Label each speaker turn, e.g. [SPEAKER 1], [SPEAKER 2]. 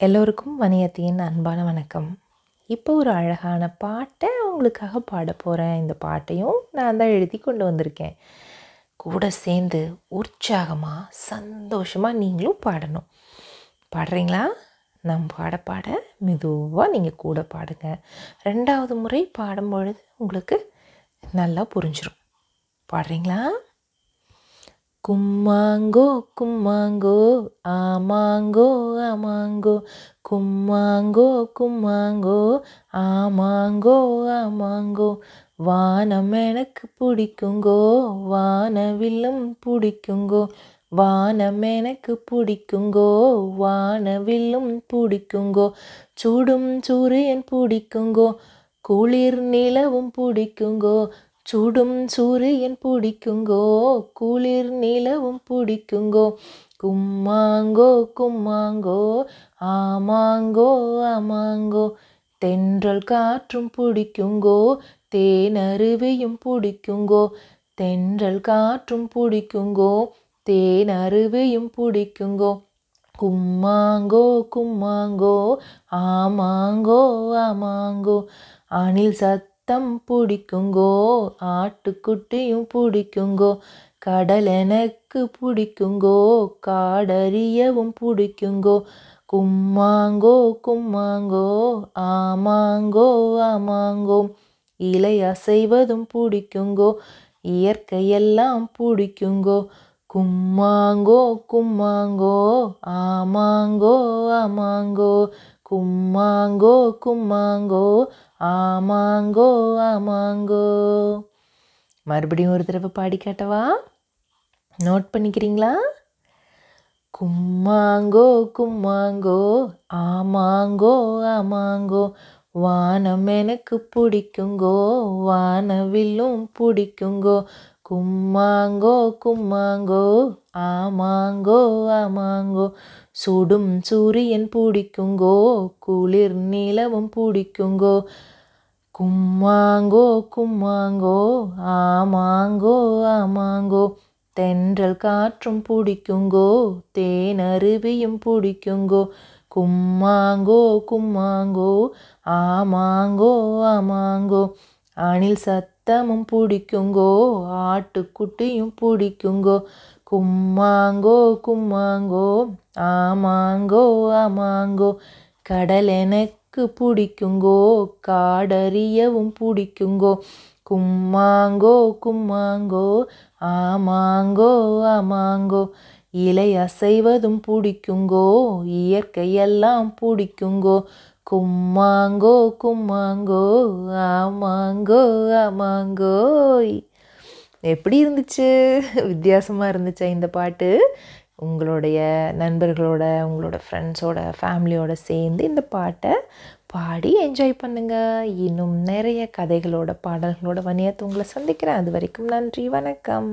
[SPEAKER 1] எல்லோருக்கும் வணியத்தின் அன்பான வணக்கம். இப்போ ஒரு அழகான பாட்டை உங்களுக்காக பாட போகிறேன் இந்த பாட்டையும் நான் தான் எழுதி கொண்டு வந்திருக்கேன். கூட சேர்ந்து உற்சாகமாக சந்தோஷமாக நீங்களும் பாடணும். பாடுறீங்களா? நான் பாட பாட மெதுவாக நீங்கள் கூட பாடுங்க. ரெண்டாவது முறை பாடும்பொழுது உங்களுக்கு நல்லா புரிஞ்சிடும் பாடுறீங்களா? கும்மாங்கோ கும்மாங்கோ ஆமாங்கோ ஆமாங்கோ. கும்மாங்கோ கும்மாங்கோ ஆமாங்கோ ஆமாங்கோ. வானம் எனக்கு பிடிக்குங்கோ வானவில்லும் பிடிக்குங்கோ. வானம் எனக்கு பிடிக்குங்கோ வானவில்லும் பிடிக்குங்கோ. சுடும் சூரியன் பிடிக்குங்கோ குளிர் நிலவும் பிடிக்குங்கோ. சுடும் சூரியன் பிடிக்குங்கோ குளிர் நிலவும் பிடிக்குங்கோ கும்மாங்கோ கும்மாங்கோ ஆமாங்கோ ஆமாங்கோ தென்றல் காற்றும் பிடிக்குங்கோ தேனருவியும் பிடிக்குங்கோ தென்றல் காற்றும் பிடிக்குங்கோ தேனருவியும் பிடிக்குங்கோ கும்மாங்கோ கும்மாங்கோ ஆமாங்கோ ஆமாங்கோ அணில் சத் ரத்தம் பிடிக்குங்கோ ஆட்டுக்குட்டியும் பிடிக்குங்கோ கடல் எனக்கு பிடிக்குங்கோ காடறியவும் பிடிக்குங்கோ கும்மாங்கோ கும்மாங்கோ ஆமாங்கோ ஆமாங்கோ இலை அசைவதும் பிடிக்குங்கோ இயற்கையெல்லாம் பிடிக்குங்கோ கும்மாங்கோ கும்மாங்கோ ஆமாங்கோ ஆமாங்கோ கும்மாங்கோ கும்மாங்கோ ஆமாங்கோ ஆமாங்கோ. மறுபடியும் ஒரு தடவை பாடி காட்டவா? நோட் பண்ணிக்கிறீங்களா? கும்மாங்கோ கும்மாங்கோ ஆமாங்கோ ஆமாங்கோ. வானம் எனக்கு பிடிக்குங்கோ வானவில்லும் பிடிக்குங்கோ. கும்மாங்கோ கும்மாங்கோ ஆமாங்கோ ஆமாங்கோ. சுடும் சூரியன் பிடிக்குங்கோ குளிர் நிலவும் பிடிக்குங்கோ. கும்மாங்கோ கும்மாங்கோ ஆமாங்கோ ஆமாங்கோ. தென்றல் காற்றும் பிடிக்குங்கோ தேனருவியும் பிடிக்குங்கோ. கும்மாங்கோ கும்மாங்கோ ஆமாங்கோ ஆமாங்கோ. அணில் சத்தமும் பிடிக்குங்கோ ஆட்டுக்குட்டியும் பிடிக்குங்கோ. கும்மாங்கோ கும்மாங்கோ ஆமாங்கோ ஆமாங்கோ. கடல் எனக்கு பிடிக்குங்கோ காடறியவும் பிடிக்குங்கோ. கும்மாங்கோ கும்மாங்கோ ஆமாங்கோ ஆமாங்கோ. இலை அசைவதும் பிடிக்குங்கோ இயற்கையெல்லாம் பிடிக்குங்கோ. கும்மாங்கோ கும்மாங்கோ ஆமாங்கோ ஆமாங்கோய். எப்படி இருந்துச்சு? வித்தியாசமாக இருந்துச்சா இந்த பாட்டு? உங்களுடைய நண்பர்களோட உங்களோட ஃப்ரெண்ட்ஸோட ஃபேமிலியோட சேர்ந்து இந்த பாட்டை பாடி என்ஜாய் பண்ணுங்கள் இன்னும் நிறைய கதைகளோட பாடல்களோட வணியத்தை உங்களை சந்திக்கிறேன். அது வரைக்கும் நன்றி வணக்கம்.